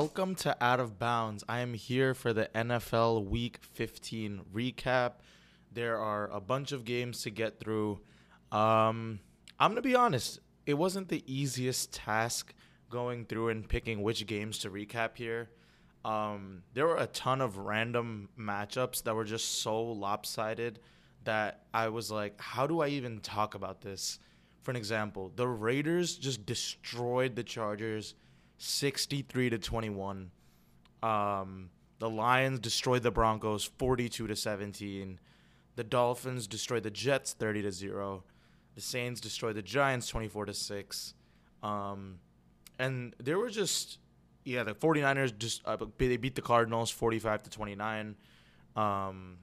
Welcome to Out of Bounds. I am here for the NFL Week 15 recap. There are a bunch of games to get through. Um, I'm going to be honest, it wasn't the easiest task going through and picking which games to recap here. Um, there were a ton of random matchups that were just so lopsided that I was like, how do I even talk about this? For an example, the Raiders just destroyed the Chargers 63 to 21. Um, the Lions destroyed the Broncos 42 to 17. The Dolphins destroyed the Jets 30 to 0. The Saints destroyed the Giants 24 to 6. Um, and there were just yeah, the 49ers just uh, they beat the Cardinals 45 to 29. Um,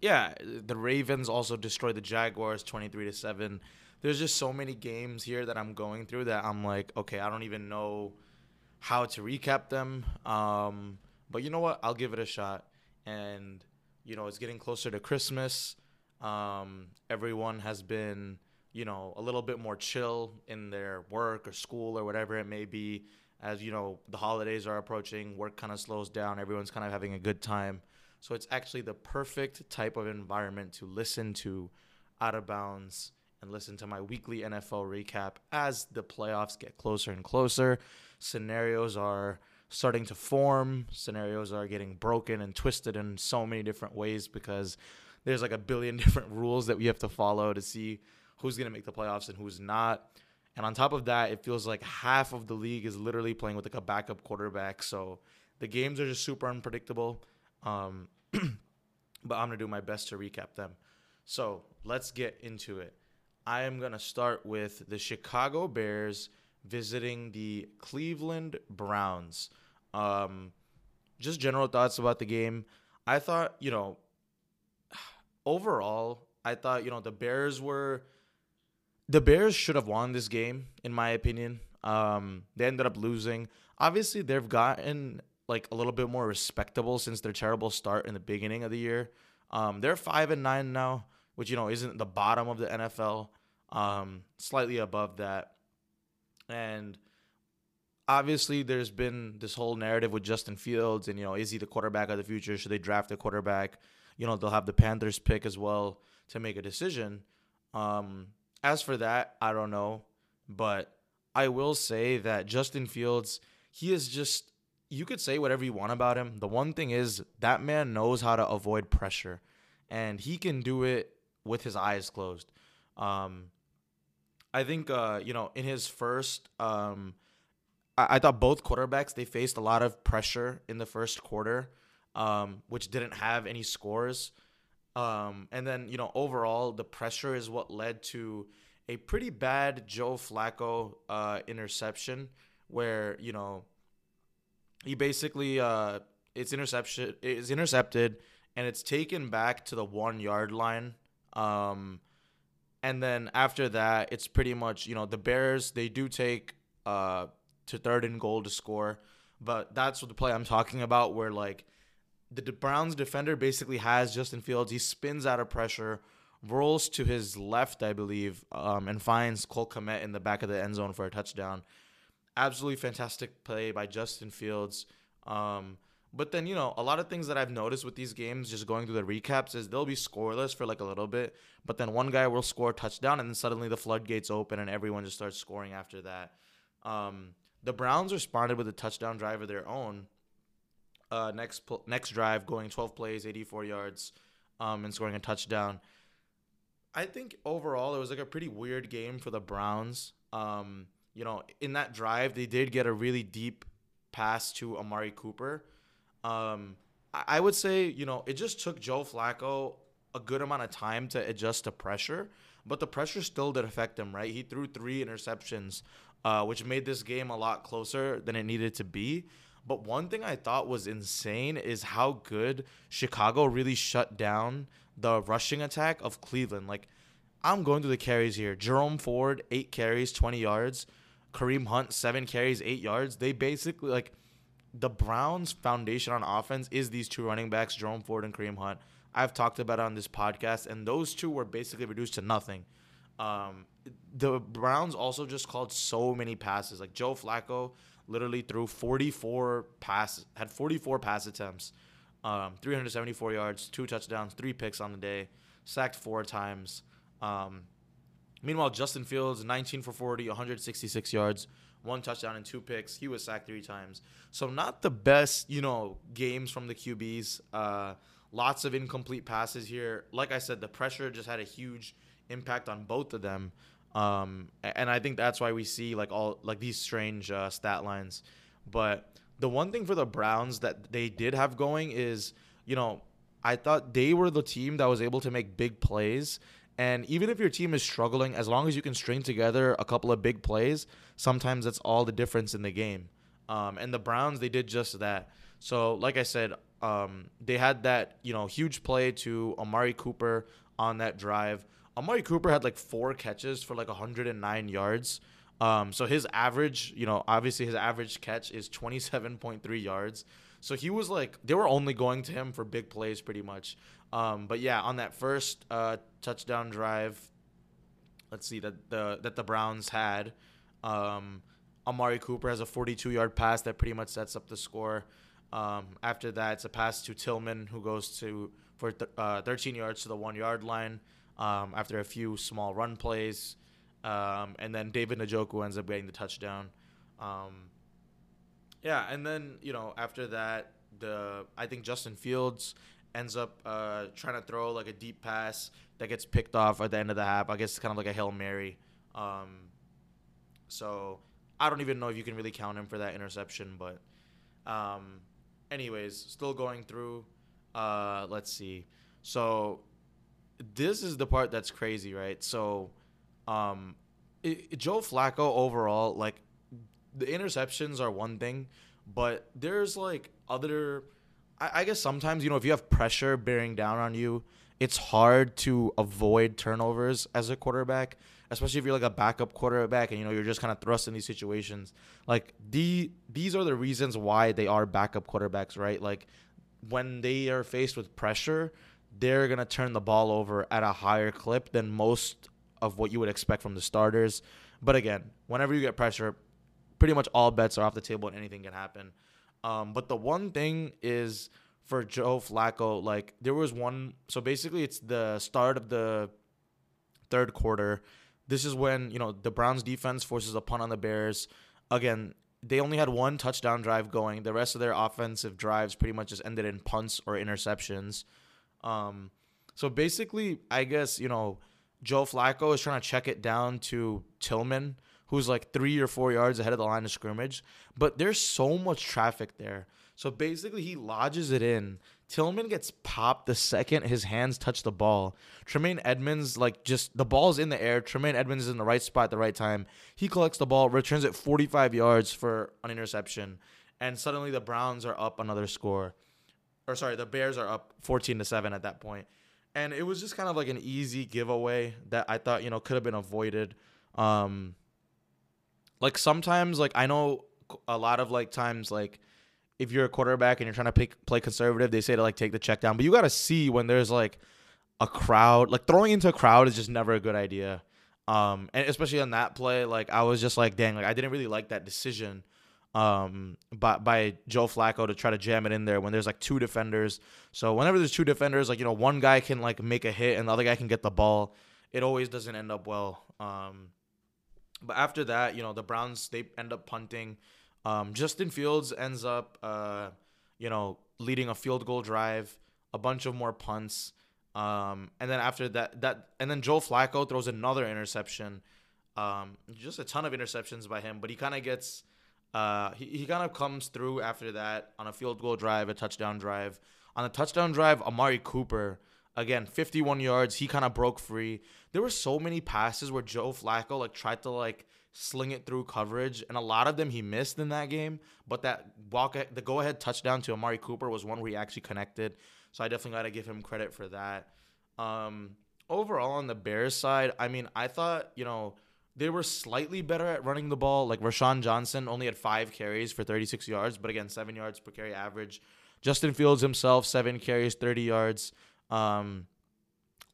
yeah, the Ravens also destroyed the Jaguars 23 to 7. There's just so many games here that I'm going through that I'm like, okay, I don't even know how to recap them. Um, but you know what? I'll give it a shot. And you know, it's getting closer to Christmas. Um, everyone has been, you know, a little bit more chill in their work or school or whatever it may be. As you know, the holidays are approaching, work kind of slows down, everyone's kind of having a good time. So it's actually the perfect type of environment to listen to Out of Bounds and listen to my weekly NFL recap as the playoffs get closer and closer. Scenarios are starting to form, scenarios are getting broken and twisted in so many different ways because there's like a billion different rules that we have to follow to see who's going to make the playoffs and who's not. And on top of that, it feels like half of the league is literally playing with like a backup quarterback. So the games are just super unpredictable. Um, but I'm going to do my best to recap them. So let's get into it. I am going to start with the Chicago Bears visiting the Cleveland Browns. Um, just general thoughts about the game. I thought, you know, overall, I thought, you know, the Bears were the Bears should have won this game, in my opinion. Um, they ended up losing. Obviously, they've gotten like a little bit more respectable since their terrible start in the beginning of the year. Um, they're five and nine now, which you know isn't the bottom of the NFL. Um, slightly above that, and obviously there's been this whole narrative with Justin Fields, and you know is he the quarterback of the future? Should they draft a quarterback? You know they'll have the Panthers pick as well to make a decision. Um, as for that, I don't know, but I will say that Justin Fields, he is just you could say whatever you want about him. The one thing is that man knows how to avoid pressure, and he can do it with his eyes closed. Um, I think uh, you know in his first, um, I-, I thought both quarterbacks they faced a lot of pressure in the first quarter, um, which didn't have any scores. Um, and then you know overall the pressure is what led to a pretty bad Joe Flacco uh, interception where you know he basically uh, it's interception is intercepted and it's taken back to the one yard line. Um, and then after that, it's pretty much you know the Bears they do take uh, to third and goal to score, but that's what the play I'm talking about where like the Browns defender basically has Justin Fields. He spins out of pressure, rolls to his left, I believe, um, and finds Cole Kmet in the back of the end zone for a touchdown absolutely fantastic play by Justin Fields. Um, but then, you know, a lot of things that I've noticed with these games, just going through the recaps, is they'll be scoreless for like a little bit, but then one guy will score a touchdown, and then suddenly the floodgates open and everyone just starts scoring after that. Um, the Browns responded with a touchdown drive of their own. Uh, next pl- next drive, going 12 plays, 84 yards, um, and scoring a touchdown. I think overall it was like a pretty weird game for the Browns. Um, you know, in that drive, they did get a really deep pass to Amari Cooper. Um, I would say, you know, it just took Joe Flacco a good amount of time to adjust to pressure, but the pressure still did affect him, right? He threw three interceptions, uh, which made this game a lot closer than it needed to be. But one thing I thought was insane is how good Chicago really shut down the rushing attack of Cleveland. Like, I'm going through the carries here. Jerome Ford, eight carries, 20 yards. Kareem Hunt, seven carries, eight yards. They basically like the Browns' foundation on offense is these two running backs, Jerome Ford and Kareem Hunt. I've talked about it on this podcast, and those two were basically reduced to nothing. Um, the Browns also just called so many passes. Like Joe Flacco literally threw 44 passes, had 44 pass attempts, um, 374 yards, two touchdowns, three picks on the day, sacked four times. Um, meanwhile, Justin Fields, 19 for 40, 166 yards, one touchdown and two picks. He was sacked three times. So not the best, you know, games from the QBs. Uh, lots of incomplete passes here. Like I said, the pressure just had a huge impact on both of them. Um, and I think that's why we see like all like these strange uh, stat lines. But the one thing for the Browns that they did have going is, you know, I thought they were the team that was able to make big plays. And even if your team is struggling, as long as you can string together a couple of big plays, sometimes that's all the difference in the game. Um, and the Browns, they did just that. So, like I said, um, they had that you know huge play to Amari Cooper on that drive. Amari Cooper had like four catches for like 109 yards. Um, so his average, you know, obviously his average catch is 27.3 yards. So he was like, they were only going to him for big plays pretty much. Um, but yeah, on that first uh, touchdown drive, let's see that the that the Browns had, um, Amari Cooper has a 42 yard pass that pretty much sets up the score. Um, after that, it's a pass to Tillman who goes to for th- uh, 13 yards to the one yard line um, after a few small run plays. Um, and then David Njoku ends up getting the touchdown. Um, yeah, and then you know after that, the I think Justin Fields ends up uh, trying to throw like a deep pass that gets picked off at the end of the half. I guess it's kind of like a hail mary. Um, so I don't even know if you can really count him for that interception, but um, anyways, still going through. Uh, let's see. So this is the part that's crazy, right? So, um, it, Joe Flacco overall, like the interceptions are one thing, but there's like other. I, I guess sometimes you know if you have pressure bearing down on you, it's hard to avoid turnovers as a quarterback, especially if you're like a backup quarterback and you know you're just kind of thrust in these situations. Like the these are the reasons why they are backup quarterbacks, right? Like when they are faced with pressure, they're going to turn the ball over at a higher clip than most of what you would expect from the starters. But again, whenever you get pressure, pretty much all bets are off the table and anything can happen. Um, but the one thing is for Joe Flacco, like there was one. So basically, it's the start of the third quarter. This is when you know the Browns defense forces a punt on the Bears. Again, they only had one touchdown drive going. The rest of their offensive drives pretty much just ended in punts or interceptions. Um, so basically, I guess you know Joe Flacco is trying to check it down to Tillman, who's like three or four yards ahead of the line of scrimmage. But there's so much traffic there. So basically, he lodges it in. Tillman gets popped the second his hands touch the ball. Tremaine Edmunds, like, just the ball's in the air. Tremaine Edmunds is in the right spot at the right time. He collects the ball, returns it 45 yards for an interception. And suddenly the Browns are up another score or sorry, the Bears are up 14 to 7 at that point. And it was just kind of like an easy giveaway that I thought, you know, could have been avoided. Um like sometimes like I know a lot of like times like if you're a quarterback and you're trying to pick, play conservative, they say to like take the check down, but you got to see when there's like a crowd, like throwing into a crowd is just never a good idea. Um and especially on that play, like I was just like, dang, like I didn't really like that decision um, by, by Joe Flacco to try to jam it in there when there's like two defenders. So whenever there's two defenders, like, you know, one guy can like make a hit and the other guy can get the ball. It always doesn't end up well. Um, but after that, you know, the Browns, they end up punting. Um, Justin Fields ends up, uh, you know, leading a field goal drive, a bunch of more punts. Um, and then after that, that, and then Joe Flacco throws another interception. Um, just a ton of interceptions by him, but he kind of gets, uh, he, he kind of comes through after that on a field goal drive, a touchdown drive. On a touchdown drive, Amari Cooper, again, 51 yards. He kind of broke free. There were so many passes where Joe Flacco like tried to like sling it through coverage, and a lot of them he missed in that game. But that walk, the go ahead touchdown to Amari Cooper was one where he actually connected. So I definitely got to give him credit for that. Um, overall, on the Bears side, I mean, I thought you know they were slightly better at running the ball. Like Roschon Johnson only had five carries for 36 yards, but again, seven yards per carry average. Justin Fields himself, seven carries, 30 yards. Um,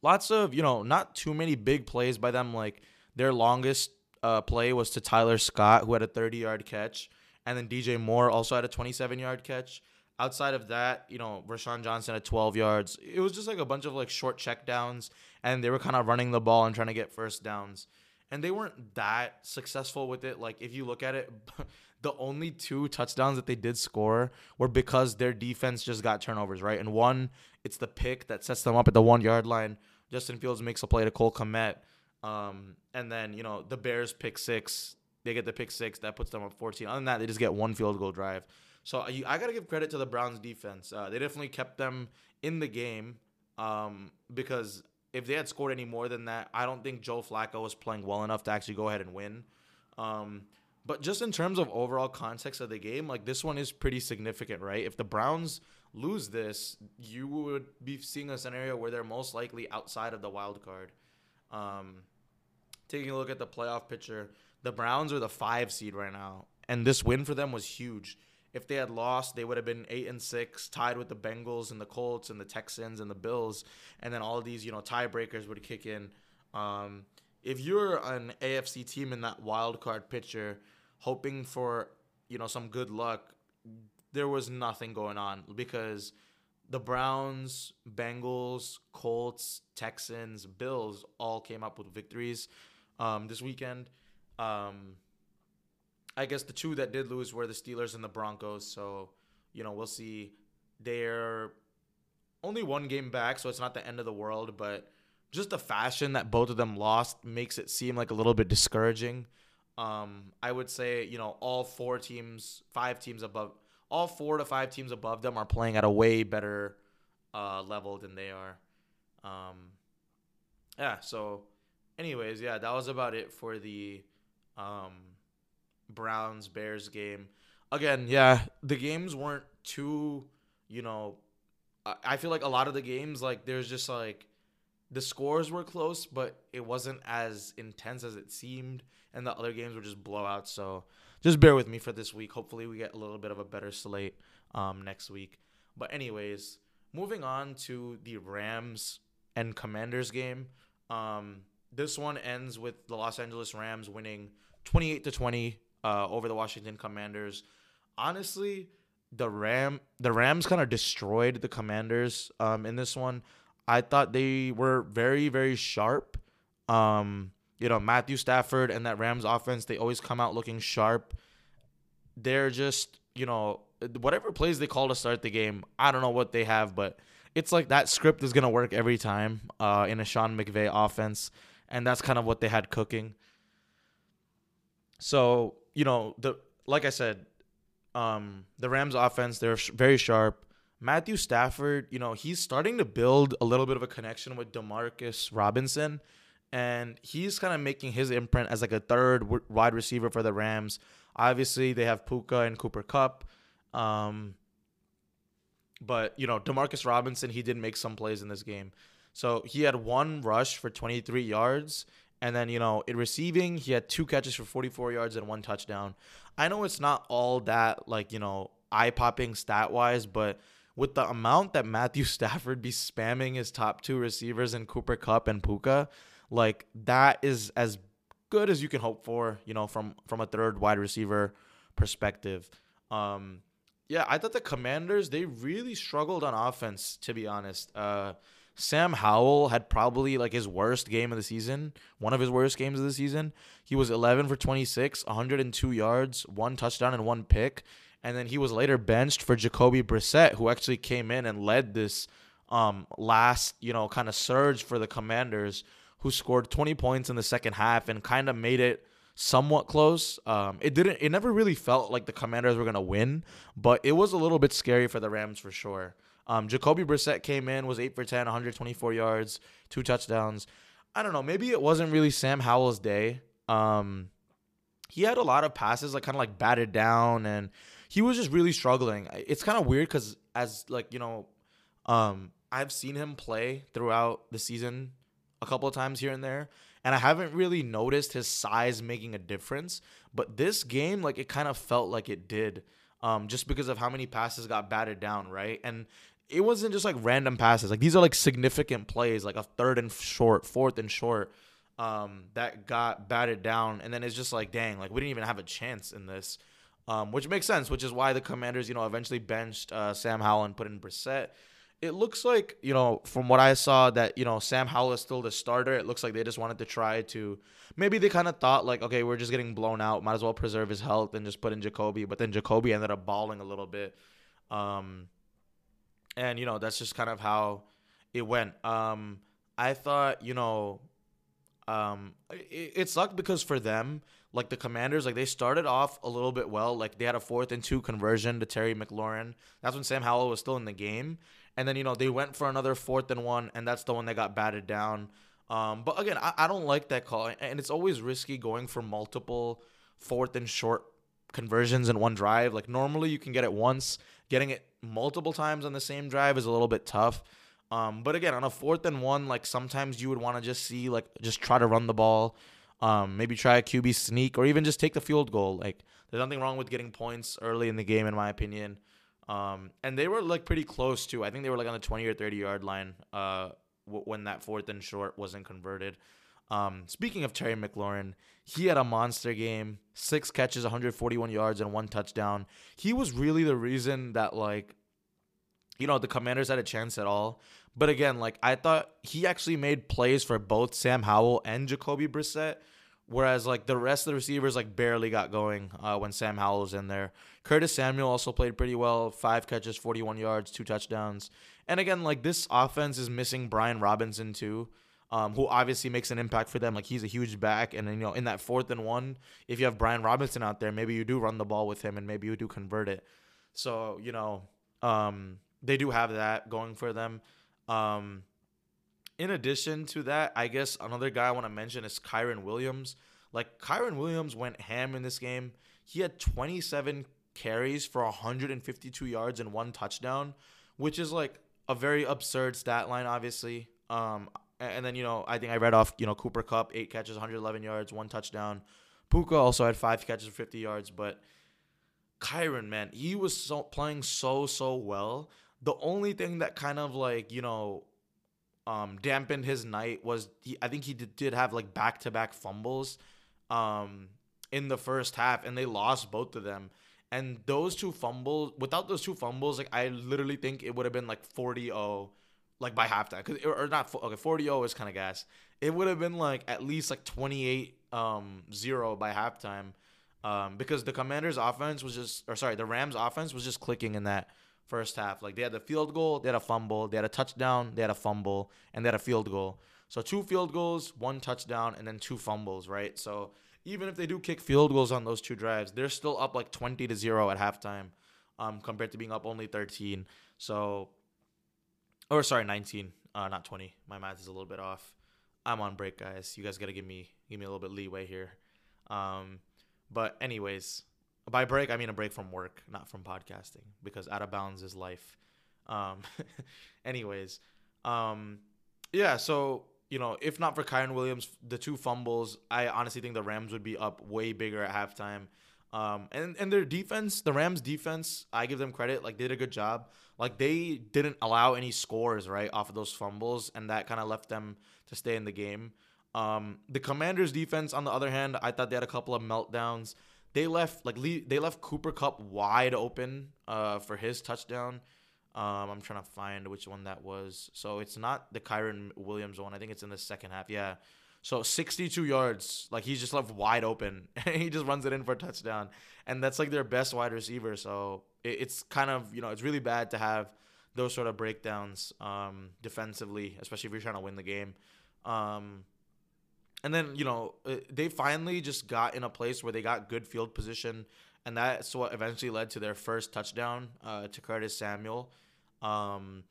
lots of, you know, not too many big plays by them. Like their longest uh, play was to Tyler Scott, who had a 30 yard catch. And then DJ Moore also had a 27 yard catch. Outside of that, you know, Roschon Johnson had 12 yards. It was just like a bunch of like short check downs, and they were kind of running the ball and trying to get first downs. And they weren't that successful with it. Like, if you look at it, the only two touchdowns that they did score were because their defense just got turnovers, right? And one, it's the pick that sets them up at the one yard line. Justin Fields makes a play to Cole Kmet. Um, and then, you know, the Bears pick six. They get the pick six. That puts them up 14. Other than that, they just get one field goal drive. So I, I got to give credit to the Browns defense. Uh, they definitely kept them in the game um, because if they had scored any more than that, I don't think Joe Flacco was playing well enough to actually go ahead and win. Um, but just in terms of overall context of the game, like this one is pretty significant, right? If the Browns lose this, you would be seeing a scenario where they're most likely outside of the wild card. Um, taking a look at the playoff picture, the Browns are the five seed right now, and this win for them was huge. If they had lost, they would have been eight and six, tied with the Bengals and the Colts and the Texans and the Bills, and then all these, you know, tiebreakers would kick in. Um, if you're an AFC team in that wild card picture, hoping for you know some good luck, there was nothing going on because the Browns, Bengals, Colts, Texans, Bills all came up with victories um, this weekend. Um, I guess the two that did lose were the Steelers and the Broncos. So, you know, we'll see. They're only one game back, so it's not the end of the world, but just the fashion that both of them lost makes it seem like a little bit discouraging. Um, I would say, you know, all four teams, five teams above, all four to five teams above them are playing at a way better uh, level than they are. Um, yeah, so, anyways, yeah, that was about it for the um, Browns Bears game. Again, yeah, the games weren't too, you know, I feel like a lot of the games like there's just like the scores were close, but it wasn't as intense as it seemed, and the other games were just blowouts. So just bear with me for this week. Hopefully, we get a little bit of a better slate um, next week. But anyways, moving on to the Rams and Commanders game. Um, this one ends with the Los Angeles Rams winning 28 to 20 uh, over the Washington Commanders. Honestly, the Ram the Rams kind of destroyed the Commanders um, in this one. I thought they were very very sharp. Um, you know, Matthew Stafford and that Rams offense, they always come out looking sharp. They're just, you know, whatever plays they call to start the game, I don't know what they have, but it's like that script is going to work every time uh, in a Sean McVay offense. And that's kind of what they had cooking. So you know, the like I said, um, the Rams offense, they're sh- very sharp. Matthew Stafford, you know, he's starting to build a little bit of a connection with Demarcus Robinson, and he's kind of making his imprint as like a third w- wide receiver for the Rams. Obviously, they have Puka and Cooper Kupp. Um, but, you know, Demarcus Robinson, he did make some plays in this game. So he had one rush for 23 yards, and then, you know, in receiving, he had two catches for 44 yards and one touchdown. I know it's not all that, like, you know, eye popping stat wise, but with the amount that Matthew Stafford be spamming his top two receivers in Cooper Kupp and Puka, like, that is as good as you can hope for, you know, from from a third wide receiver perspective. Um, yeah, I thought the Commanders they really struggled on offense, to be honest. Uh, Sam Howell had probably like his worst game of the season, one of his worst games of the season. He was 11 for 26, 102 yards, one touchdown, and one pick. And then he was later benched for Jacoby Brissett, who actually came in and led this um, last, you know, kind of surge for the Commanders, who scored 20 points in the second half and kind of made it somewhat close. Um, it didn't. It never really felt like the Commanders were gonna win, but it was a little bit scary for the Rams for sure. Um, Jacoby Brissett came in, was 8 for 10, 124 yards, two touchdowns. I don't know. Maybe it wasn't really Sam Howell's day. Um, he had a lot of passes like kind of like batted down and he was just really struggling. It's kind of weird because as like, you know, um, I've seen him play throughout the season a couple of times here and there. And I haven't really noticed his size making a difference. But this game, like it kind of felt like it did um, just because of how many passes got batted down, right? And it wasn't just like random passes. Like these are like significant plays, like a third and short, fourth and short, um, that got batted down. And then it's just like, dang, like we didn't even have a chance in this, um, which makes sense. Which is why the Commanders, you know, eventually benched uh, Sam Howell and put in Brissett. It looks like, you know, from what I saw, that you know Sam Howell is still the starter. It looks like they just wanted to try to, maybe they kind of thought like, okay, we're just getting blown out. Might as well preserve his health and just put in Jacoby. But then Jacoby ended up balling a little bit. Um, and you know that's just kind of how it went. Um, I thought you know, um, it, it sucked because for them, like the Commanders, like they started off a little bit well. Like they had a fourth and two conversion to Terry McLaurin. That's when Sam Howell was still in the game, and then you know they went for another fourth and one, and that's the one that got batted down. Um, but again, I, I don't like that call, and it's always risky going for multiple fourth and short conversions in one drive. Like normally you can get it once, getting it multiple times on the same drive is a little bit tough. Um, but again, on a fourth and one, like sometimes you would want to just see like just try to run the ball, um, maybe try a QB sneak or even just take the field goal. Like there's nothing wrong with getting points early in the game, in my opinion. Um, and they were like pretty close too. I think they were like on the 20 or 30 yard line uh, w- when that fourth and short wasn't converted. Um, speaking of Terry McLaurin, he had a monster game, six catches, 141 yards, and one touchdown. He was really the reason that like, you know, the Commanders had a chance at all. But again, like I thought he actually made plays for both Sam Howell and Jacoby Brissett, whereas like the rest of the receivers like barely got going uh, when Sam Howell was in there. Curtis Samuel also played pretty well, five catches, 41 yards, two touchdowns. And again, like this offense is missing Brian Robinson too um, who obviously makes an impact for them. Like he's a huge back, and then, you know in that fourth and one, if you have Brian Robinson out there, maybe you do run the ball with him, and maybe you do convert it. So you know um, they do have that going for them. Um, in addition to that, I guess another guy I want to mention is Kyren Williams. Like Kyren Williams went ham in this game. He had 27 carries for 152 yards and one touchdown, which is like a very absurd stat line, obviously. Um, and then, you know, I think I read off, you know, Cooper Kupp eight catches, 111 yards, one touchdown. Puka also had five catches for 50 yards. But Kyren, man, he was so playing so, so well. The only thing that kind of like, you know, um, dampened his night was he, I think he did, did have like back to back fumbles um, in the first half, and they lost both of them. And those two fumbles, without those two fumbles, like I literally think it would have been like 40 0 like by halftime cause, or not okay 40 is kind of gas. It would have been like at least like 28 um 0 by halftime um because the commanders offense was just or sorry the rams offense was just clicking in that first half. Like they had the field goal they had a fumble they had a touchdown they had a fumble and they had a field goal. So two field goals one touchdown and then two fumbles right? So even if they do kick field goals on those two drives they're still up like 20 to 0 at halftime um compared to being up only 13 so or sorry, 19, uh, not 20. My math is a little bit off. I'm on break, guys. You guys got to give me give me a little bit leeway here. Um, but anyways, by break I mean a break from work, not from podcasting, because out of bounds is life. Um, anyways, um, yeah. So you know, if not for Kyren Williams, the two fumbles, I honestly think the Rams would be up way bigger at halftime. Um, and and their defense, the Rams defense, I give them credit. Like they did a good job. Like they didn't allow any scores right off of those fumbles, and that kind of left them to stay in the game. Um, the Commanders defense, on the other hand, I thought they had a couple of meltdowns. They left like they left Cooper Kupp wide open uh, for his touchdown. Um, I'm trying to find which one that was. So it's not the Kyren Williams one. I think it's in the second half. Yeah. So 62 yards, like he's just left wide open, he just runs it in for a touchdown, and that's like their best wide receiver. So it, it's kind of you know it's really bad to have those sort of breakdowns um, defensively, especially if you're trying to win the game. Um, and then you know uh, they finally just got in a place where they got good field position, and that's what eventually led to their first touchdown uh, to Curtis Samuel. Um,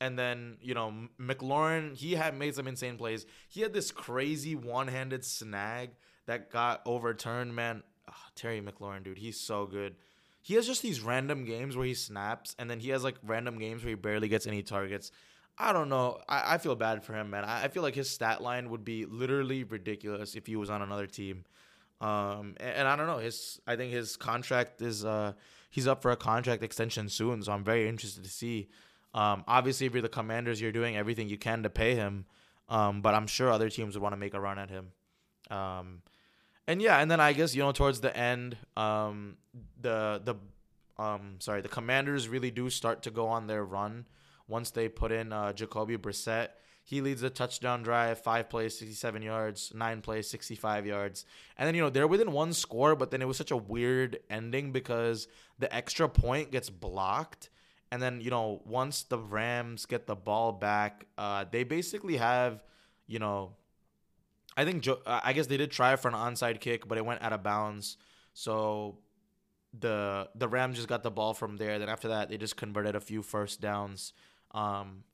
and then you know McLaurin, he had made some insane plays. He had this crazy one-handed snag that got overturned. Man, oh, Terry McLaurin, dude, he's so good. He has just these random games where he snaps, and then he has like random games where he barely gets any targets. I don't know. I, I feel bad for him, man. I, I feel like his stat line would be literally ridiculous if he was on another team. Um, and, and, I don't know. His I think his contract is uh he's up for a contract extension soon, so I'm very interested to see Um, obviously, if you're the Commanders, you're doing everything you can to pay him. Um, but I'm sure other teams would want to make a run at him. Um, and yeah, and then I guess you know towards the end, um, the the um, sorry, the Commanders really do start to go on their run once they put in uh, Jacoby Brissett. He leads the touchdown drive, five plays, 67 yards, nine plays, 65 yards. And then, you know, they're within one score, but then it was such a weird ending because the extra point gets blocked. And then, you know, once the Rams get the ball back, uh, they basically have, you know, I think, jo- I guess they did try for an onside kick, but it went out of bounds. So the the Rams just got the ball from there. Then after that, they just converted a few first downs. Um,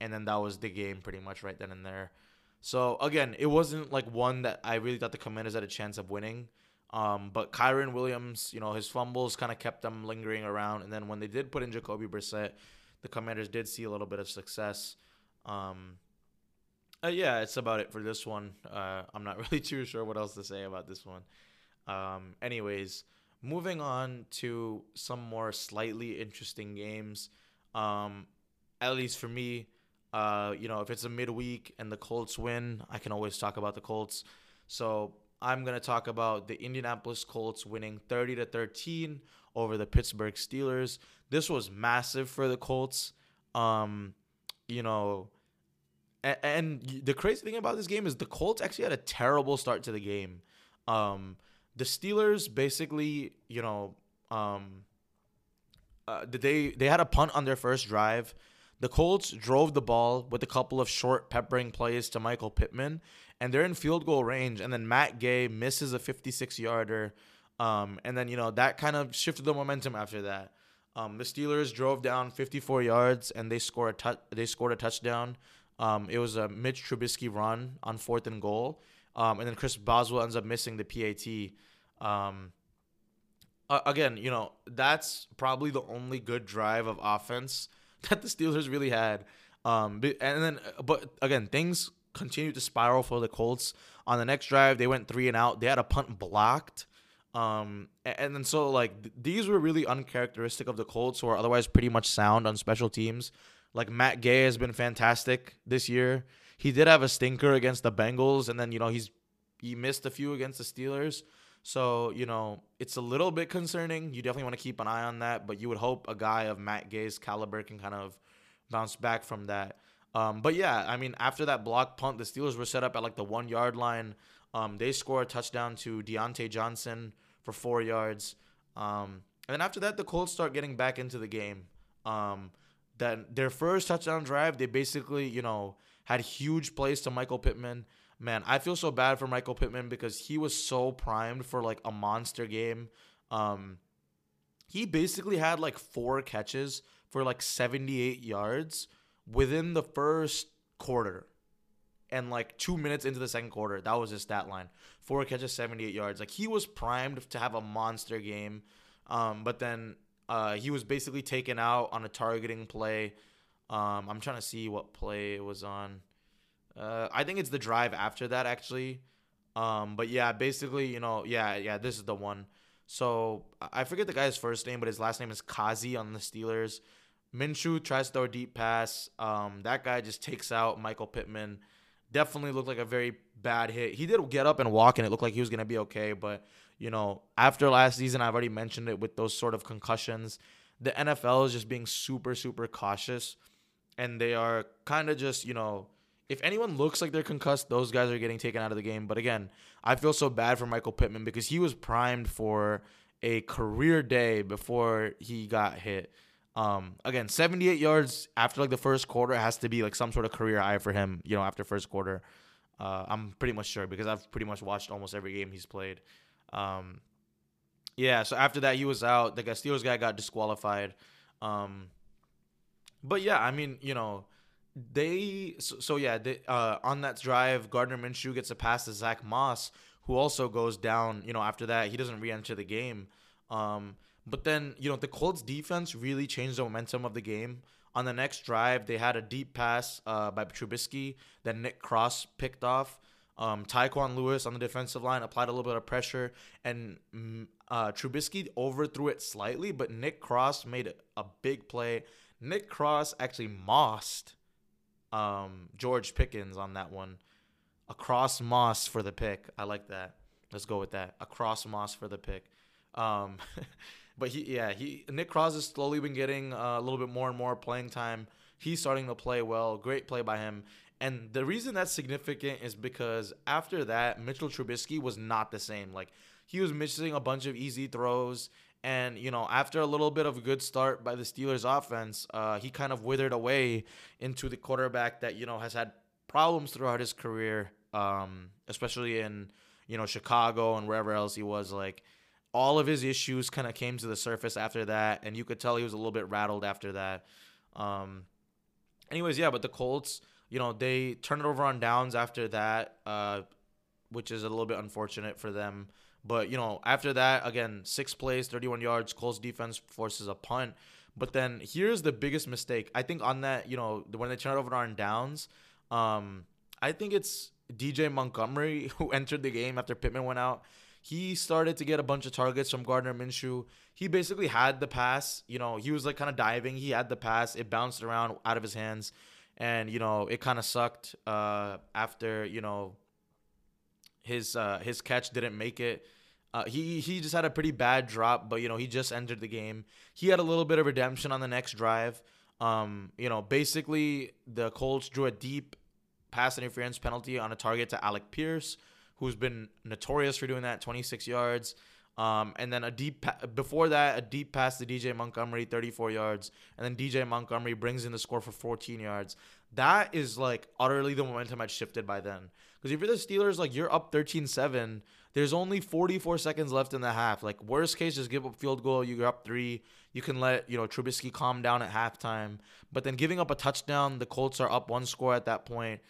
and then that was the game pretty much right then and there. So again, it wasn't like one that I really thought the Commanders had a chance of winning. Um, but Kyren Williams, you know, his fumbles kind of kept them lingering around. And then when they did put in Jacoby Brissett, the Commanders did see a little bit of success. Um, uh, yeah, it's about it for this one. Uh, I'm not really too sure what else to say about this one. Um, anyways, moving on to some more slightly interesting games. Um, at least for me, uh, you know, if it's a midweek and the Colts win, I can always talk about the Colts. So I'm gonna talk about the Indianapolis Colts winning 30 to 13 over the Pittsburgh Steelers. This was massive for the Colts. Um, you know, and, and the crazy thing about this game is the Colts actually had a terrible start to the game. Um, the Steelers basically, you know, um, uh, they they had a punt on their first drive the Colts drove the ball with a couple of short peppering plays to Michael Pittman, and they're in field goal range. And then Matt Gay misses a 56 yarder. Um, and then, you know, that kind of shifted the momentum after that. Um, the Steelers drove down 54 yards and they scored a tu- they scored a touchdown. Um, it was a Mitch Trubisky run on fourth and goal. Um, and then Chris Boswell ends up missing the PAT. Um, uh, again, you know, that's probably the only good drive of offense that the Steelers really had. Um, and then, but again, things continued to spiral for the Colts. On the next drive, they went three and out. They had a punt blocked. Um, and then so like th- these were really uncharacteristic of the Colts, who are otherwise pretty much sound on special teams. Like Matt Gay has been fantastic this year. He did have a stinker against the Bengals, and then you know he's he missed a few against the Steelers. So, you know, it's a little bit concerning. You definitely want to keep an eye on that, but you would hope a guy of Matt Gay's caliber can kind of bounce back from that. Um, but yeah, I mean, after that block punt, the Steelers were set up at like the one yard line. Um, they score a touchdown to Diontae Johnson for four yards. Um, and then after that, the Colts start getting back into the game. Um, that their first touchdown drive, they basically, you know, had huge plays to Michael Pittman man, I feel so bad for Michael Pittman because he was so primed for like a monster game. Um, he basically had like four catches for like 78 yards within the first quarter. And like two minutes into the second quarter, that was his stat line. Four catches, 78 yards. Like he was primed to have a monster game. Um, but then uh, he was basically taken out on a targeting play. Um, I'm trying to see what play it was on. Uh, I think it's the drive after that actually. Um, but yeah, basically, you know, yeah, yeah, this is the one. So I forget the guy's first name, but his last name is Kazee on the Steelers. Minshew tries to throw a deep pass. Um, that guy just takes out Michael Pittman. Definitely looked like a very bad hit. He did get up and walk, and it looked like he was gonna be okay. But you know, after last season, I've already mentioned it with those sort of concussions. The NFL is just being super, super cautious, and they are kind of just you know if anyone looks like they're concussed, those guys are getting taken out of the game. But again, I feel so bad for Michael Pittman because he was primed for a career day before he got hit. Um, again, 78 yards after like the first quarter has to be like some sort of career high for him. You know, after first quarter, uh, I'm pretty much sure because I've pretty much watched almost every game he's played. Um, yeah, so after that he was out. The Steelers guy got disqualified. Um, but yeah, I mean, you know, they so, so yeah they, uh, on that drive Gardner Minshew gets a pass to Zach Moss who also goes down you know after that he doesn't re-enter the game um, but then you know the Colts defense really changed the momentum of the game on the next drive they had a deep pass uh, by Trubisky that Nick Cross picked off um, Tyquan Lewis on the defensive line applied a little bit of pressure and mm, uh, Trubisky overthrew it slightly but Nick Cross made a, big play Nick Cross actually mossed um, George Pickens on that one. Across Moss for the pick. I like that. Let's go with that. Across Moss for the pick. Um, but he, yeah, he Nick Cross has slowly been getting uh, a little bit more and more playing time. He's starting to play well. Great play by him. And the reason that's significant is because after that, Mitchell Trubisky was not the same. Like he was missing a bunch of easy throws. And, you know, after a little bit of a good start by the Steelers offense, uh, he kind of withered away into the quarterback that, you know, has had problems throughout his career, um, especially in, you know, Chicago and wherever else he was. Like, all of his issues kind of came to the surface after that. And you could tell he was a little bit rattled after that. Um, anyways, yeah, but the Colts, you know, they turned it over on downs after that, uh, which is a little bit unfortunate for them. But you know, after that, again, six plays, 31 yards. Colts defense forces a punt. But then here's the biggest mistake. I think on that, you know, when they turn it over on downs, um, I think it's DJ Montgomery who entered the game after Pittman went out. He started to get a bunch of targets from Gardner Minshew. He basically had the pass. You know, he was like kind of diving. He had the pass. It bounced around out of his hands, and you know, it kind of sucked uh, after you know his uh, his catch didn't make it. Uh, he he just had a pretty bad drop, but you know he just entered the game. He had a little bit of redemption on the next drive. Um, you know, basically the Colts drew a deep pass interference penalty on a target to Alec Pierce, who's been notorious for doing that, 26 yards. Um, and then a deep pa- before that, a deep pass to DJ Montgomery, 34 yards, and then DJ Montgomery brings in the score for 14 yards. That is like utterly the momentum had shifted by then. Because if you're the Steelers, like you're up 13-7, there's only 44 seconds left in the half. Like worst case, just give up field goal. You're up three. You can let you know Trubisky calm down at halftime. But then giving up a touchdown, the Colts are up one score at that point.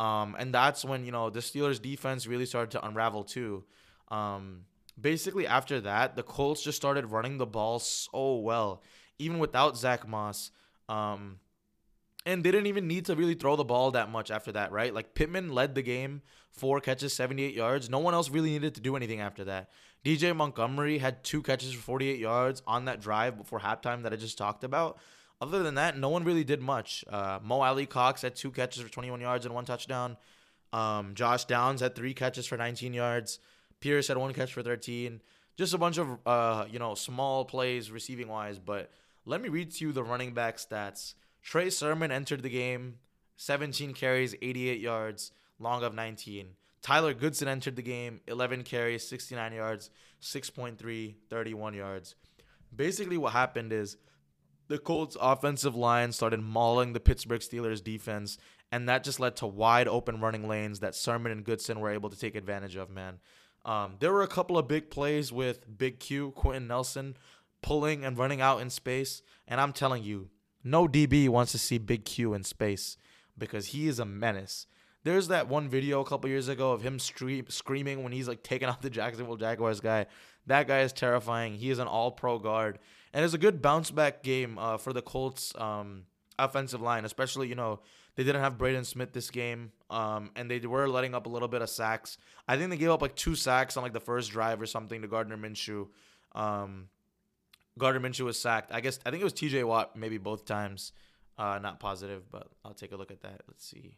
Um, and that's when you know the Steelers defense really started to unravel too. Um, basically after that, the Colts just started running the ball so well, even without Zach Moss. Um, and they didn't even need to really throw the ball that much after that, right? Like Pittman led the game, four catches, 78 yards. No one else really needed to do anything after that. DJ Montgomery had two catches for 48 yards on that drive before halftime that I just talked about. Other than that, no one really did much. Uh, Mo Alie-Cox had two catches for 21 yards and one touchdown. Um, Josh Downs had three catches for 19 yards. Pierce had one catch for 13. Just a bunch of uh, you know small plays receiving wise. But let me read to you the running back stats. Trey Sermon entered the game, 17 carries, 88 yards, long of 19. Tyler Goodson entered the game, 11 carries, 69 yards, 6.3, 31 yards. Basically, what happened is the Colts' offensive line started mauling the Pittsburgh Steelers defense, and that just led to wide open running lanes that Sermon and Goodson were able to take advantage of, man. Um, there were a couple of big plays with Big Q, Quenton Nelson, pulling and running out in space. And I'm telling you, no DB wants to see Big Q in space because he is a menace. There's that one video a couple years ago of him screaming when he's like taking out the Jacksonville Jaguars guy. That guy is terrifying. He is an all pro guard. And it's a good bounce back game uh, for the Colts um, offensive line, especially, you know, they didn't have Braden Smith this game, um, and they were letting up a little bit of sacks. I think they gave up like two sacks on like the first drive or something to Gardner Minshew. Um, Gardner Minshew was sacked. I guess I think it was T.J. Watt maybe both times. Uh, not positive, but I'll take a look at that. Let's see.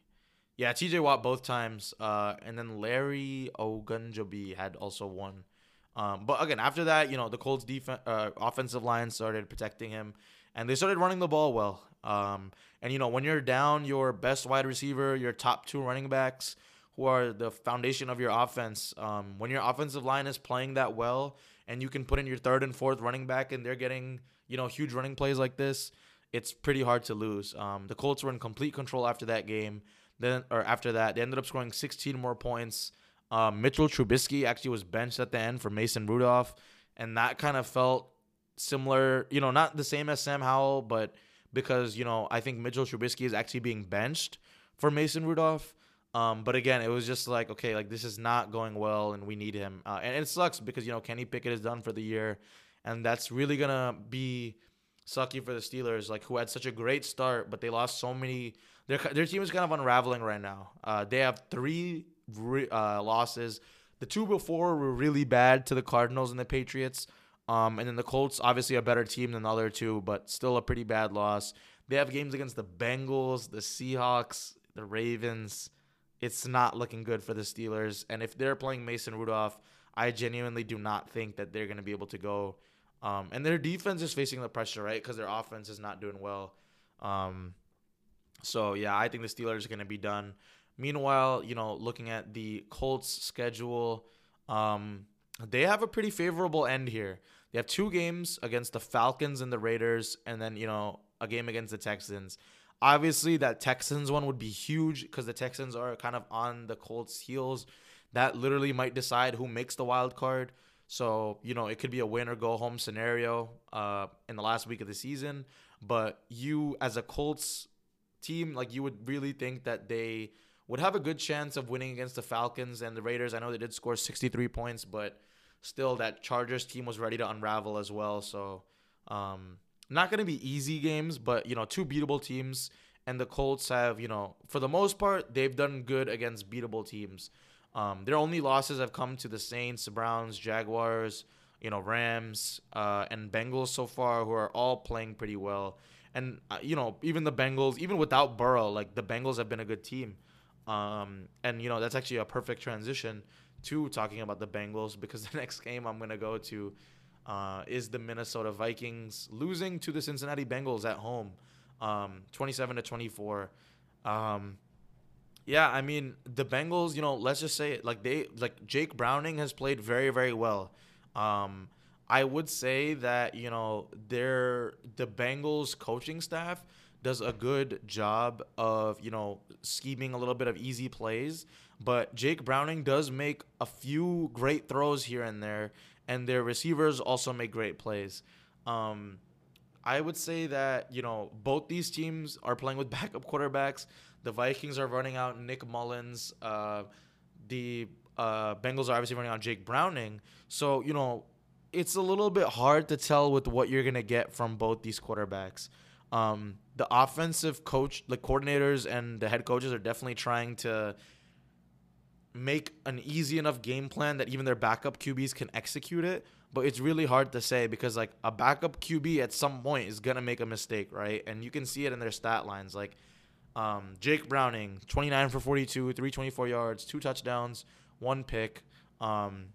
Yeah, T.J. Watt both times, uh, and then Larry Ogunjobi had also one. Um, but again, after that, you know, the Colts defense, uh, offensive line started protecting him, and they started running the ball well. Um, and you know, when you're down your best wide receiver, your top two running backs, who are the foundation of your offense, um, when your offensive line is playing that well, and you can put in your third and fourth running back, and they're getting you know huge running plays like this, it's pretty hard to lose. Um, the Colts were in complete control after that game. Then or after that, they ended up scoring 16 more points. Um, Mitchell Trubisky actually was benched at the end for Mason Rudolph, and that kind of felt similar. You know, not the same as Sam Howell, but because you know I think Mitchell Trubisky is actually being benched for Mason Rudolph. Um, but again, it was just like okay, like this is not going well, and we need him. Uh, and it sucks because you know Kenny Pickett is done for the year, and that's really gonna be sucky for the Steelers, like who had such a great start, but they lost so many. Their their team is kind of unraveling right now. Uh, they have three re- uh, losses. The two before were really bad to the Cardinals and the Patriots. Um, and then the Colts, obviously a better team than the other two, but still a pretty bad loss. They have games against the Bengals, the Seahawks, the Ravens. It's not looking good for the Steelers. And if they're playing Mason Rudolph, I genuinely do not think that they're going to be able to go. Um, and their defense is facing the pressure, right? Because their offense is not doing well. Um, so, yeah, I think the Steelers are going to be done. Meanwhile, you know, looking at the Colts schedule, um, they have a pretty favorable end here. They have two games against the Falcons and the Raiders, and then, you know, a game against the Texans. Obviously, that Texans one would be huge because the Texans are kind of on the Colts' heels. That literally might decide who makes the wild card. So, you know, it could be a win or go home scenario uh, in the last week of the season. But you, as a Colts team, like you would really think that they would have a good chance of winning against the Falcons and the Raiders. I know they did score 63 points, but still, that Chargers team was ready to unravel as well. So, um, not going to be easy games, but you know, two beatable teams, and the Colts have, you know, for the most part, they've done good against beatable teams. Um, their only losses have come to the Saints, Browns, Jaguars, you know, Rams, uh, and Bengals so far, who are all playing pretty well. And uh, you know, even the Bengals, even without Burrow, like the Bengals have been a good team. Um, and you know, that's actually a perfect transition to talking about the Bengals because the next game I'm gonna go to uh, is the Minnesota Vikings losing to the Cincinnati Bengals at home, um, 27 to 24. Um, yeah, I mean the Bengals. You know, let's just say it like they like Jake Browning has played very very well. Um, I would say that you know they're the Bengals coaching staff does a good job of you know scheming a little bit of easy plays, but Jake Browning does make a few great throws here and there, and their receivers also make great plays. Um, I would say that you know both these teams are playing with backup quarterbacks. The Vikings are running out Nick Mullens. Uh, the uh, Bengals are obviously running out Jake Browning. So you know it's a little bit hard to tell with what you're gonna get from both these quarterbacks. Um, the offensive coach, the coordinators, and the head coaches are definitely trying to make an easy enough game plan that even their backup QBs can execute it. But it's really hard to say because like a backup QB at some point is gonna make a mistake, right? And you can see it in their stat lines. Like um, Jake Browning, 29 for 42, 324 yards, two touchdowns, one pick. Um,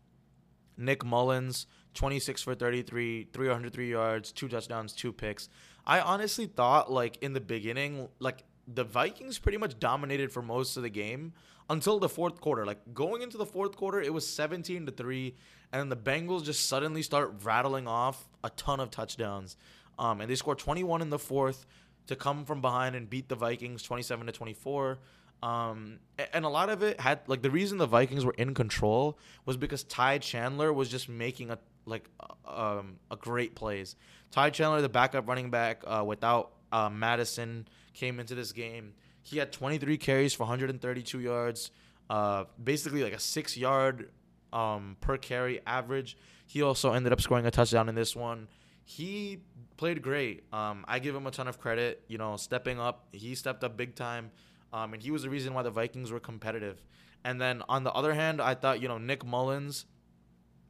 Nick Mullens, 26 for 33, 303 yards, two touchdowns, two picks. I honestly thought like in the beginning, like the Vikings pretty much dominated for most of the game until the fourth quarter. Like going into the fourth quarter, it was 17 to 3 and then the Bengals just suddenly start rattling off a ton of touchdowns. Um, and they score 21 in the fourth to come from behind and beat the Vikings 27 to 24. Um, and a lot of it had like the reason the Vikings were in control was because Ty Chandler was just making a like um, a great plays. Ty Chandler, the backup running back, uh, without uh, Mattison, came into this game. He had 23 carries for 132 yards, uh, basically like a six yard um, per carry average. He also ended up scoring a touchdown in this one. He played great. Um, I give him a ton of credit. You know, stepping up, he stepped up big time. Um, and he was the reason why the Vikings were competitive. And then on the other hand, I thought you know Nick Mullens,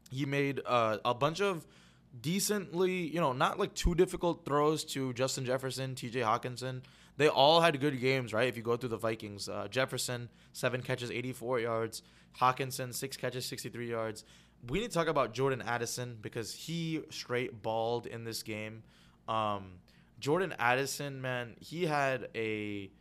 he made uh, a bunch of decently, you know, not like too difficult throws to Justin Jefferson, T.J. Hockenson. They all had good games, right? If you go through the Vikings, uh, Jefferson seven catches, 84 yards. Hockenson, six catches, 63 yards. We need to talk about Jordan Addison because he straight balled in this game. Um, Jordan Addison, man, he had a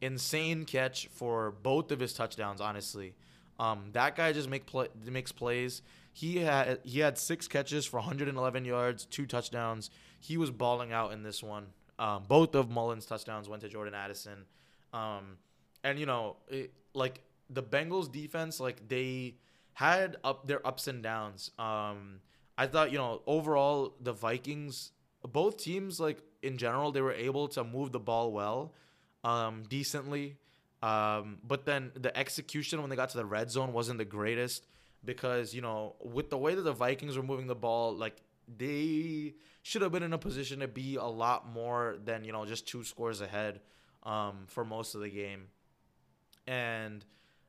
insane catch for both of his touchdowns. Honestly, um, that guy just make play, makes plays. He had he had six catches for 111 yards, two touchdowns. He was balling out in this one. Um, both of Mullens' touchdowns went to Jordan Addison, um, and you know, it, like the Bengals defense, like they had up their ups and downs. Um, I thought you know overall the Vikings, both teams like in general, they were able to move the ball well um, decently. Um, but then the execution when they got to the red zone wasn't the greatest because, you know, with the way that the Vikings were moving the ball, like they should have been in a position to be a lot more than, you know, just two scores ahead um, for most of the game. And,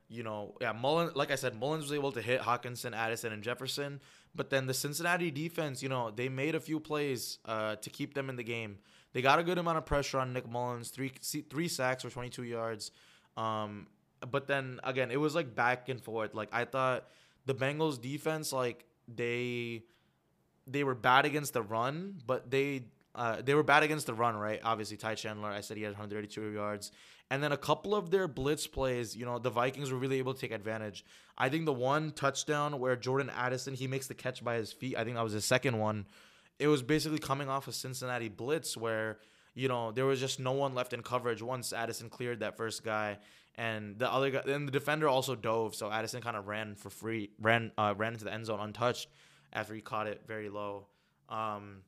you know, yeah, Mullen, like I said, Mullens was able to hit Hockenson, Addison, and Jefferson. But then the Cincinnati defense, you know, they made a few plays uh, to keep them in the game. They got a good amount of pressure on Nick Mullens, three three sacks for 22 yards. Um, but then again, it was like back and forth. Like I thought the Bengals defense, like they they were bad against the run, but they uh, they were bad against the run, right? Obviously, Ty Chandler, I said he had 132 yards. And then a couple of their blitz plays, you know, the Vikings were really able to take advantage. I think the one touchdown where Jordan Addison, he makes the catch by his feet, I think that was the second one. It was basically coming off a Cincinnati blitz where, you know, there was just no one left in coverage once Addison cleared that first guy. And the other guy, then the defender also dove, so Addison kind of ran for free, ran uh, ran into the end zone untouched after he caught it very low. Um,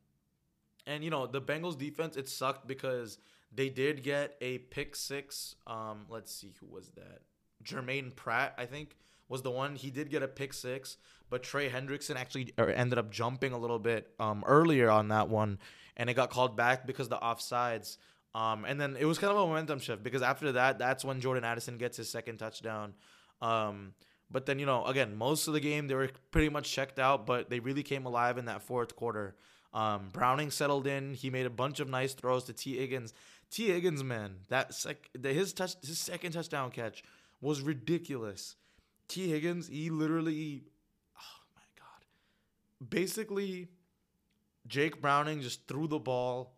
and you know the Bengals defense, it sucked because they did get a pick six. Um, let's see who was that. Germaine Pratt, I think, was the one. He did get a pick six, but Trey Hendrickson actually er, ended up jumping a little bit um, earlier on that one, and it got called back because the offsides. Um, and then it was kind of a momentum shift because after that, that's when Jordan Addison gets his second touchdown. Um, but then, you know, again, most of the game they were pretty much checked out, but they really came alive in that fourth quarter. Um, Browning settled in. He made a bunch of nice throws to Tee Higgins. Tee Higgins, man, that sec- the, his touch, his second touchdown catch was ridiculous. Tee Higgins, he literally, oh my god, basically, Jake Browning just threw the ball,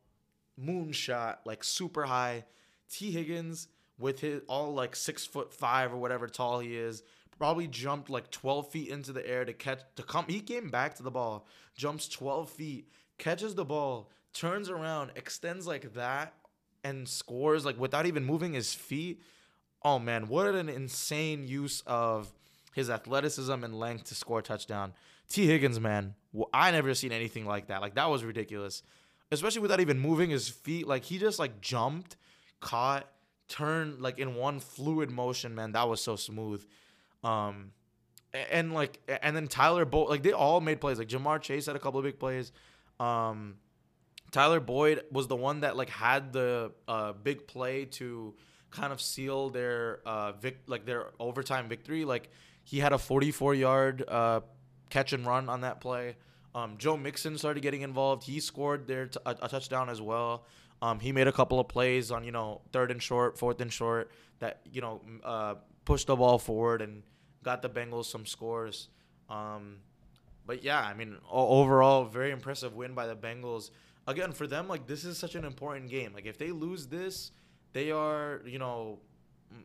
moonshot like super high. Tee Higgins with his all like six foot five or whatever tall he is, probably jumped like 12 feet into the air to catch to come he came back to the ball jumps 12 feet catches the ball turns around extends like that and scores like without even moving his feet oh man what an insane use of his athleticism and length to score a touchdown Tee Higgins man i never seen anything like that like that was ridiculous especially without even moving his feet like he just like jumped caught turned like in one fluid motion man that was so smooth um, and like, and then Tyler Boyd, like they all made plays. Like Ja'Marr Chase had a couple of big plays. Um, Tyler Boyd was the one that like had the uh, big play to kind of seal their uh vic- like their overtime victory. Like he had a 44 yard uh catch and run on that play. Um, Joe Mixon started getting involved. He scored there t- a, a touchdown as well. Um, he made a couple of plays on you know third and short, fourth and short that you know uh, pushed the ball forward and got the Bengals some scores. Um, but yeah, I mean, overall, very impressive win by the Bengals. Again, for them, like this is such an important game. Like if they lose this, they are, you know,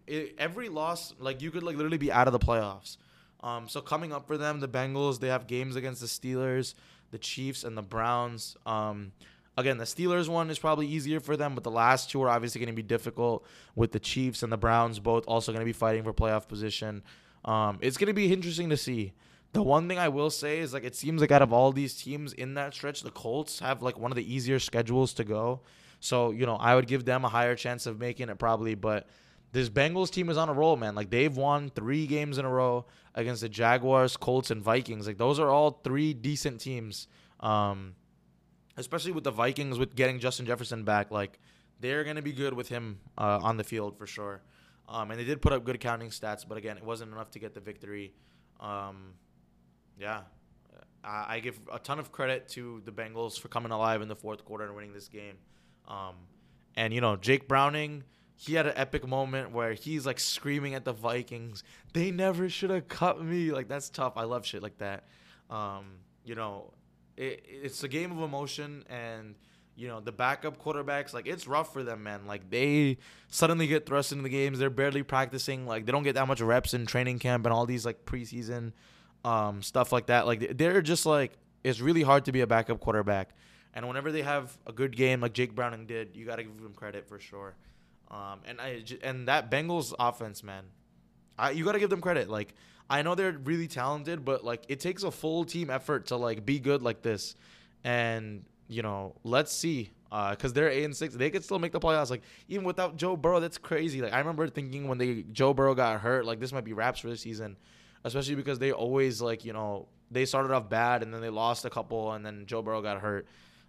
it, every loss, like you could like literally be out of the playoffs. Um, so coming up for them, the Bengals, they have games against the Steelers, the Chiefs, and the Browns. Um, again, the Steelers one is probably easier for them, but the last two are obviously going to be difficult with the Chiefs and the Browns both also going to be fighting for playoff position. Um, it's gonna be interesting to see. The one thing I will say is like it seems like out of all these teams in that stretch, the Colts have like one of the easier schedules to go. So you know I would give them a higher chance of making it probably, but this Bengals team is on a roll, man. Like they've won three games in a row against the Jaguars, Colts, and Vikings. Like those are all three decent teams. Um, especially with the Vikings with getting Justin Jefferson back, like they're gonna be good with him uh, on the field for sure. Um, and they did put up good counting stats, but again, it wasn't enough to get the victory. Um, yeah, I, I, give a ton of credit to the Bengals for coming alive in the fourth quarter and winning this game. Um, and you know, Jake Browning, he had an epic moment where he's like screaming at the Vikings, "They never should have cut me!" Like that's tough. I love shit like that. Um, you know, it, it's a game of emotion and you know the backup quarterbacks like it's rough for them man like they suddenly get thrust into the games they're barely practicing like they don't get that much reps in training camp and all these like preseason um, stuff like that like they're just like it's really hard to be a backup quarterback and whenever they have a good game like Jake Browning did you got to give them credit for sure um, and I and that Bengals offense man I, you got to give them credit like I know they're really talented but like it takes a full team effort to like be good like this and you know, let's see. Because uh, they're eight and six, they could still make the playoffs. Like even without Joe Burrow, that's crazy. Like I remember thinking when they Joe Burrow got hurt, like this might be wraps for the season, especially because they always like you know they started off bad and then they lost a couple and then Joe Burrow got hurt.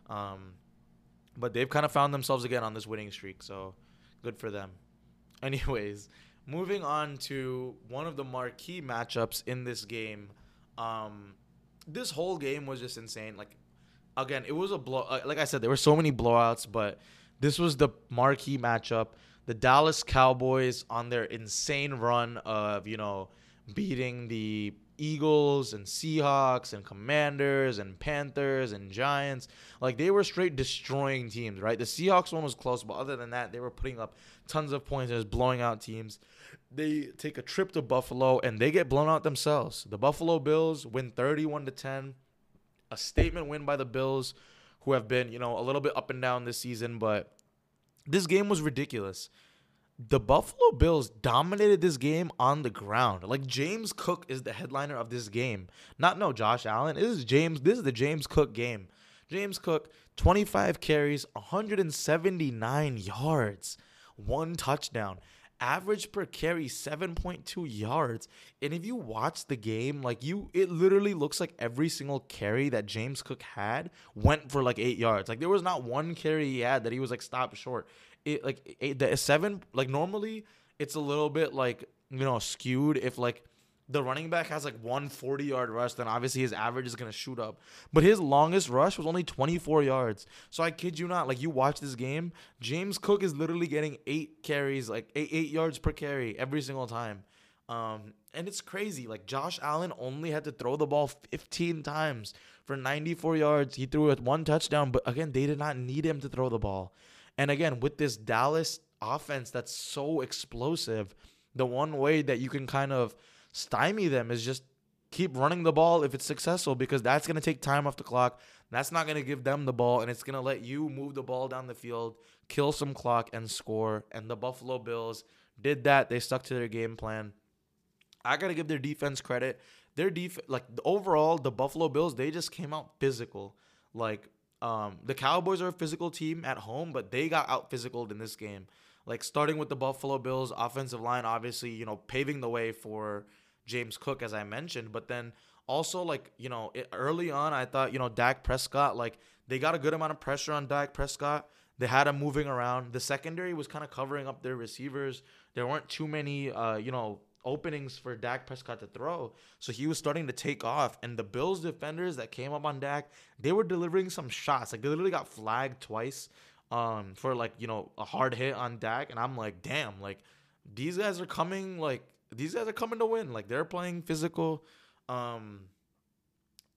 Um, but they've kind of found themselves again on this winning streak, so good for them. Anyways, moving on to one of the marquee matchups in this game. Um, this whole game was just insane. Like again, it was a blow. Uh, like I said, there were so many blowouts, but this was the marquee matchup. The Dallas Cowboys on their insane run of, you know, beating the Eagles and Seahawks and Commanders and Panthers and Giants. Like they were straight destroying teams, right? The Seahawks one was close, but other than that, they were putting up tons of points and just blowing out teams. They take a trip to Buffalo and they get blown out themselves. The Buffalo Bills win 31 to 10. A statement win by the Bills, who have been, you know, a little bit up and down this season, but this game was ridiculous the Buffalo Bills dominated this game on the ground. Like James Cook is the headliner of this game. Not no Josh Allen. This is James. This is the James Cook game. James Cook, 25 carries, 179 yards, one touchdown. Average per carry 7.2 yards. And if you watch the game, like you it literally looks like every single carry that James Cook had went for like 8 yards. Like there was not one carry he had that he was like stopped short it like eight, the seven like normally it's a little bit like you know skewed if like the running back has like one 40 yard rush, then obviously his average is going to shoot up. But his longest rush was only 24 yards. So I kid you not, like you watch this game, James Cook is literally getting eight carries, like eight, eight yards per carry every single time. Um, and it's crazy. Like Josh Allen only had to throw the ball 15 times for 94 yards. He threw it one touchdown, but again, they did not need him to throw the ball. And again, with this Dallas offense that's so explosive, the one way that you can kind of stymie them is just keep running the ball if it's successful because that's going to take time off the clock. That's not going to give them the ball and it's going to let you move the ball down the field, kill some clock and score. And the Buffalo Bills did that. They stuck to their game plan. I got to give their defense credit. Their def like overall the Buffalo Bills, they just came out physical. Like um, the Cowboys are a physical team at home, but they got out physicaled in this game. Like starting with the Buffalo Bills offensive line, obviously, you know, paving the way for James Cook, as I mentioned. But then also, like, you know, it, early on, I thought, you know, Dak Prescott, like, they got a good amount of pressure on Dak Prescott. They had him moving around. The secondary was kind of covering up their receivers. There weren't too many, uh, you know, openings for Dak Prescott to throw. So he was starting to take off. And the Bills defenders that came up on Dak, they were delivering some shots. Like they literally got flagged twice um, for like, you know, a hard hit on Dak. And I'm like, damn, like these guys are coming, like, these guys are coming to win. Like they're playing physical. Um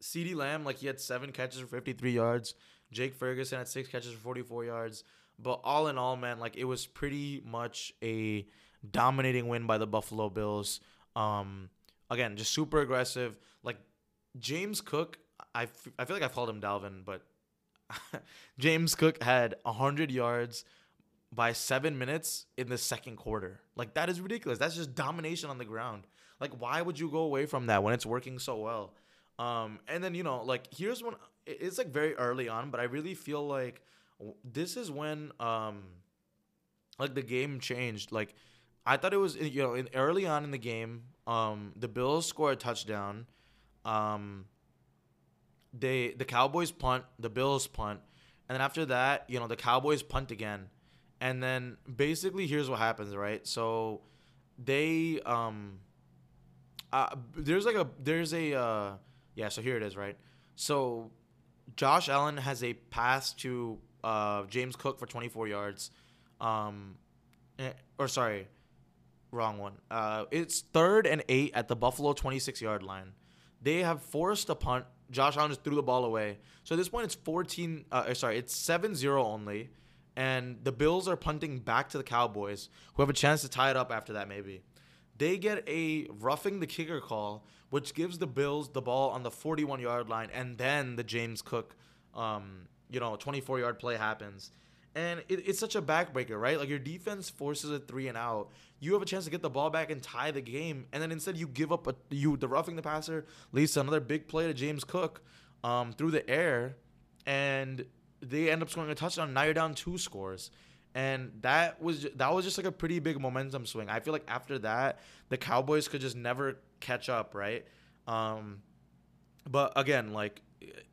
CeeDee Lamb, like he had seven catches for 53 yards. Jake Ferguson had six catches for 44 yards. But all in all, man, like it was pretty much a dominating win by the Buffalo Bills. Um, again, just super aggressive. Like James Cook, I, f- I feel like I've called him Dalvin, but James Cook had 100 yards by seven minutes in the second quarter. Like, that is ridiculous. That's just domination on the ground. Like, why would you go away from that when it's working so well? Um, and then, you know, like, here's when it's like very early on, but I really feel like this is when, um, like, the game changed. Like, I thought it was you know in, early on in the game, um, the Bills score a touchdown. Um, they the Cowboys punt, the Bills punt, and then after that, you know, the Cowboys punt again, and then basically here's what happens, right? So they um, uh, there's like a there's a uh, yeah, so here it is, right? So Josh Allen has a pass to uh, James Cook for 24 yards. Um, eh, or sorry, Wrong one. Uh, it's third and eight at the Buffalo 26 yard line. They have forced a punt. Josh Allen just threw the ball away. So at this point, it's 14. Uh, uh sorry, it's 7 0 only. And the Bills are punting back to the Cowboys, who have a chance to tie it up after that, maybe. They get a roughing the kicker call, which gives the Bills the ball on the 41 yard line. And then the James Cook, um, you know, 24 yard play happens and it, it's such a backbreaker, right? Like your defense forces a three and out. You have a chance to get the ball back and tie the game, and then instead you give up a you the roughing the passer leads to another big play to James Cook um, through the air, and they end up scoring a touchdown. Now you're down two scores, and that was that was just like a pretty big momentum swing. I feel like after that, the Cowboys could just never catch up, right? Um, but again, like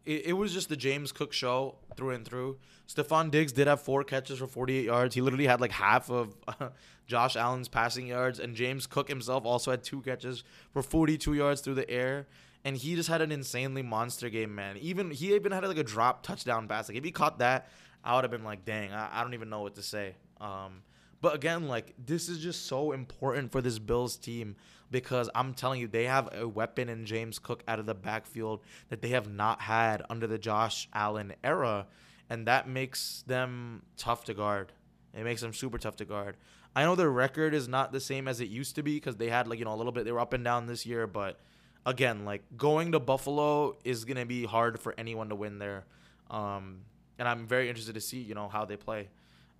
it, it was just the James Cook show through and through. Stefon Diggs did have four catches for 48 yards. He literally had like half of uh, Josh Allen's passing yards, and James Cook himself also had two catches for 42 yards through the air. And he just had an insanely monster game, man. Even he even had like a drop touchdown pass. Like if he caught that, I would have been like, dang, I, I don't even know what to say. Um, but again, like this is just so important for this Bills team because I'm telling you, they have a weapon in James Cook out of the backfield that they have not had under the Josh Allen era, and that makes them tough to guard. It makes them super tough to guard. I know their record is not the same as it used to be because they had like you know a little bit they were up and down this year, but again, like going to Buffalo is gonna be hard for anyone to win there. Um, and I'm very interested to see you know how they play.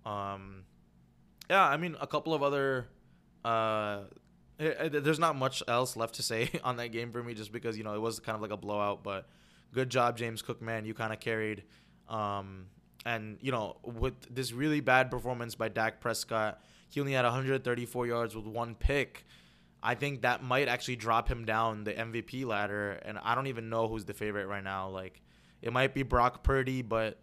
Um, yeah, I mean a couple of other. Uh, there's not much else left to say on that game for me, just because you know it was kind of like a blowout. But good job, James Cook, man. You kind of carried. Um, and you know with this really bad performance by Dak Prescott, he only had 134 yards with one pick. I think that might actually drop him down the MVP ladder, and I don't even know who's the favorite right now. Like, it might be Brock Purdy, but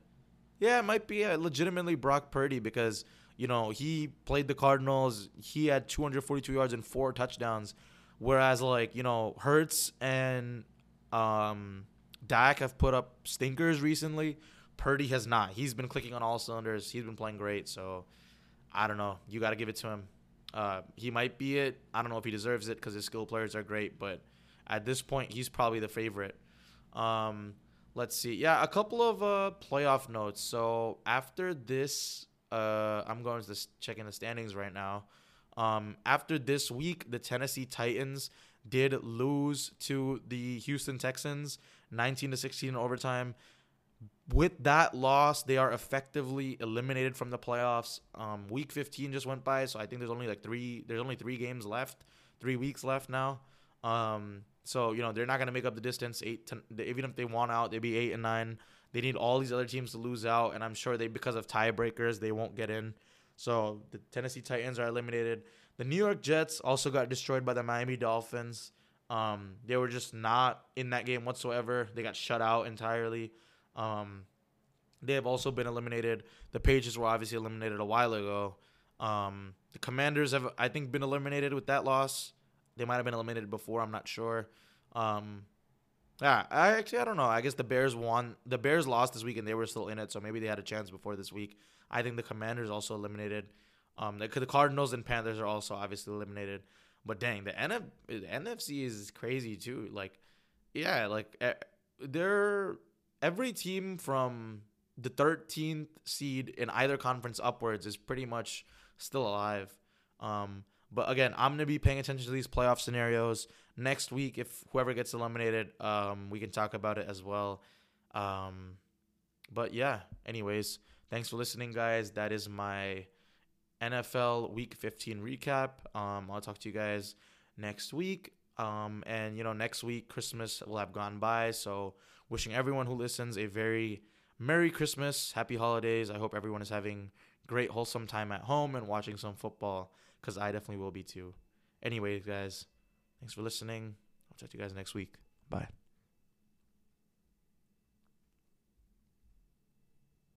yeah, it might be legitimately Brock Purdy because you know he played the Cardinals. He had 242 yards and four touchdowns, whereas like you know Hurts and um, Dak have put up stinkers recently. Purdy has not. He's been clicking on all cylinders. He's been playing great. So I don't know. You got to give it to him. Uh, he might be it. I don't know if he deserves it because his skill players are great, but at this point, he's probably the favorite. Um, let's see. Yeah, a couple of uh, playoff notes. So after this, uh, I'm going to check in the standings right now. Um, after this week, the Tennessee Titans did lose to the Houston Texans, 19 to 16 in overtime with that loss, they are effectively eliminated from the playoffs. Um, week 15 just went by, so I think there's only like three. There's only three games left, three weeks left now. Um, so you know they're not gonna make up the distance. Eight, to, even if they want out, they'd be eight and nine. They need all these other teams to lose out, and I'm sure they because of tiebreakers they won't get in. So the Tennessee Titans are eliminated. The New York Jets also got destroyed by the Miami Dolphins. Um, they were just not in that game whatsoever. They got shut out entirely. Um, they have also been eliminated. The Pages were obviously eliminated a while ago. Um, the Commanders have, I think, been eliminated with that loss. They might have been eliminated before. I'm not sure. Um, yeah, I actually I don't know. I guess the Bears won. The Bears lost this week and they were still in it, so maybe they had a chance before this week. I think the Commanders also eliminated. Um, the, the Cardinals and Panthers are also obviously eliminated. But dang, the, NF, the NFC is crazy too. Like, yeah, like they're every team from the 13th seed in either conference upwards is pretty much still alive. Um, but again, I'm gonna be paying attention to these playoff scenarios next week. If whoever gets eliminated, um, we can talk about it as well. Um, but yeah, anyways, thanks for listening, guys. That is my NFL Week 15 recap. Um, I'll talk to you guys next week. Um, and you know, next week Christmas will have gone by, so wishing everyone who listens a very Merry Christmas, Happy Holidays. I hope everyone is having great, wholesome time at home and watching some football because I definitely will be too. Anyways, guys, thanks for listening. I'll talk to you guys next week. Bye.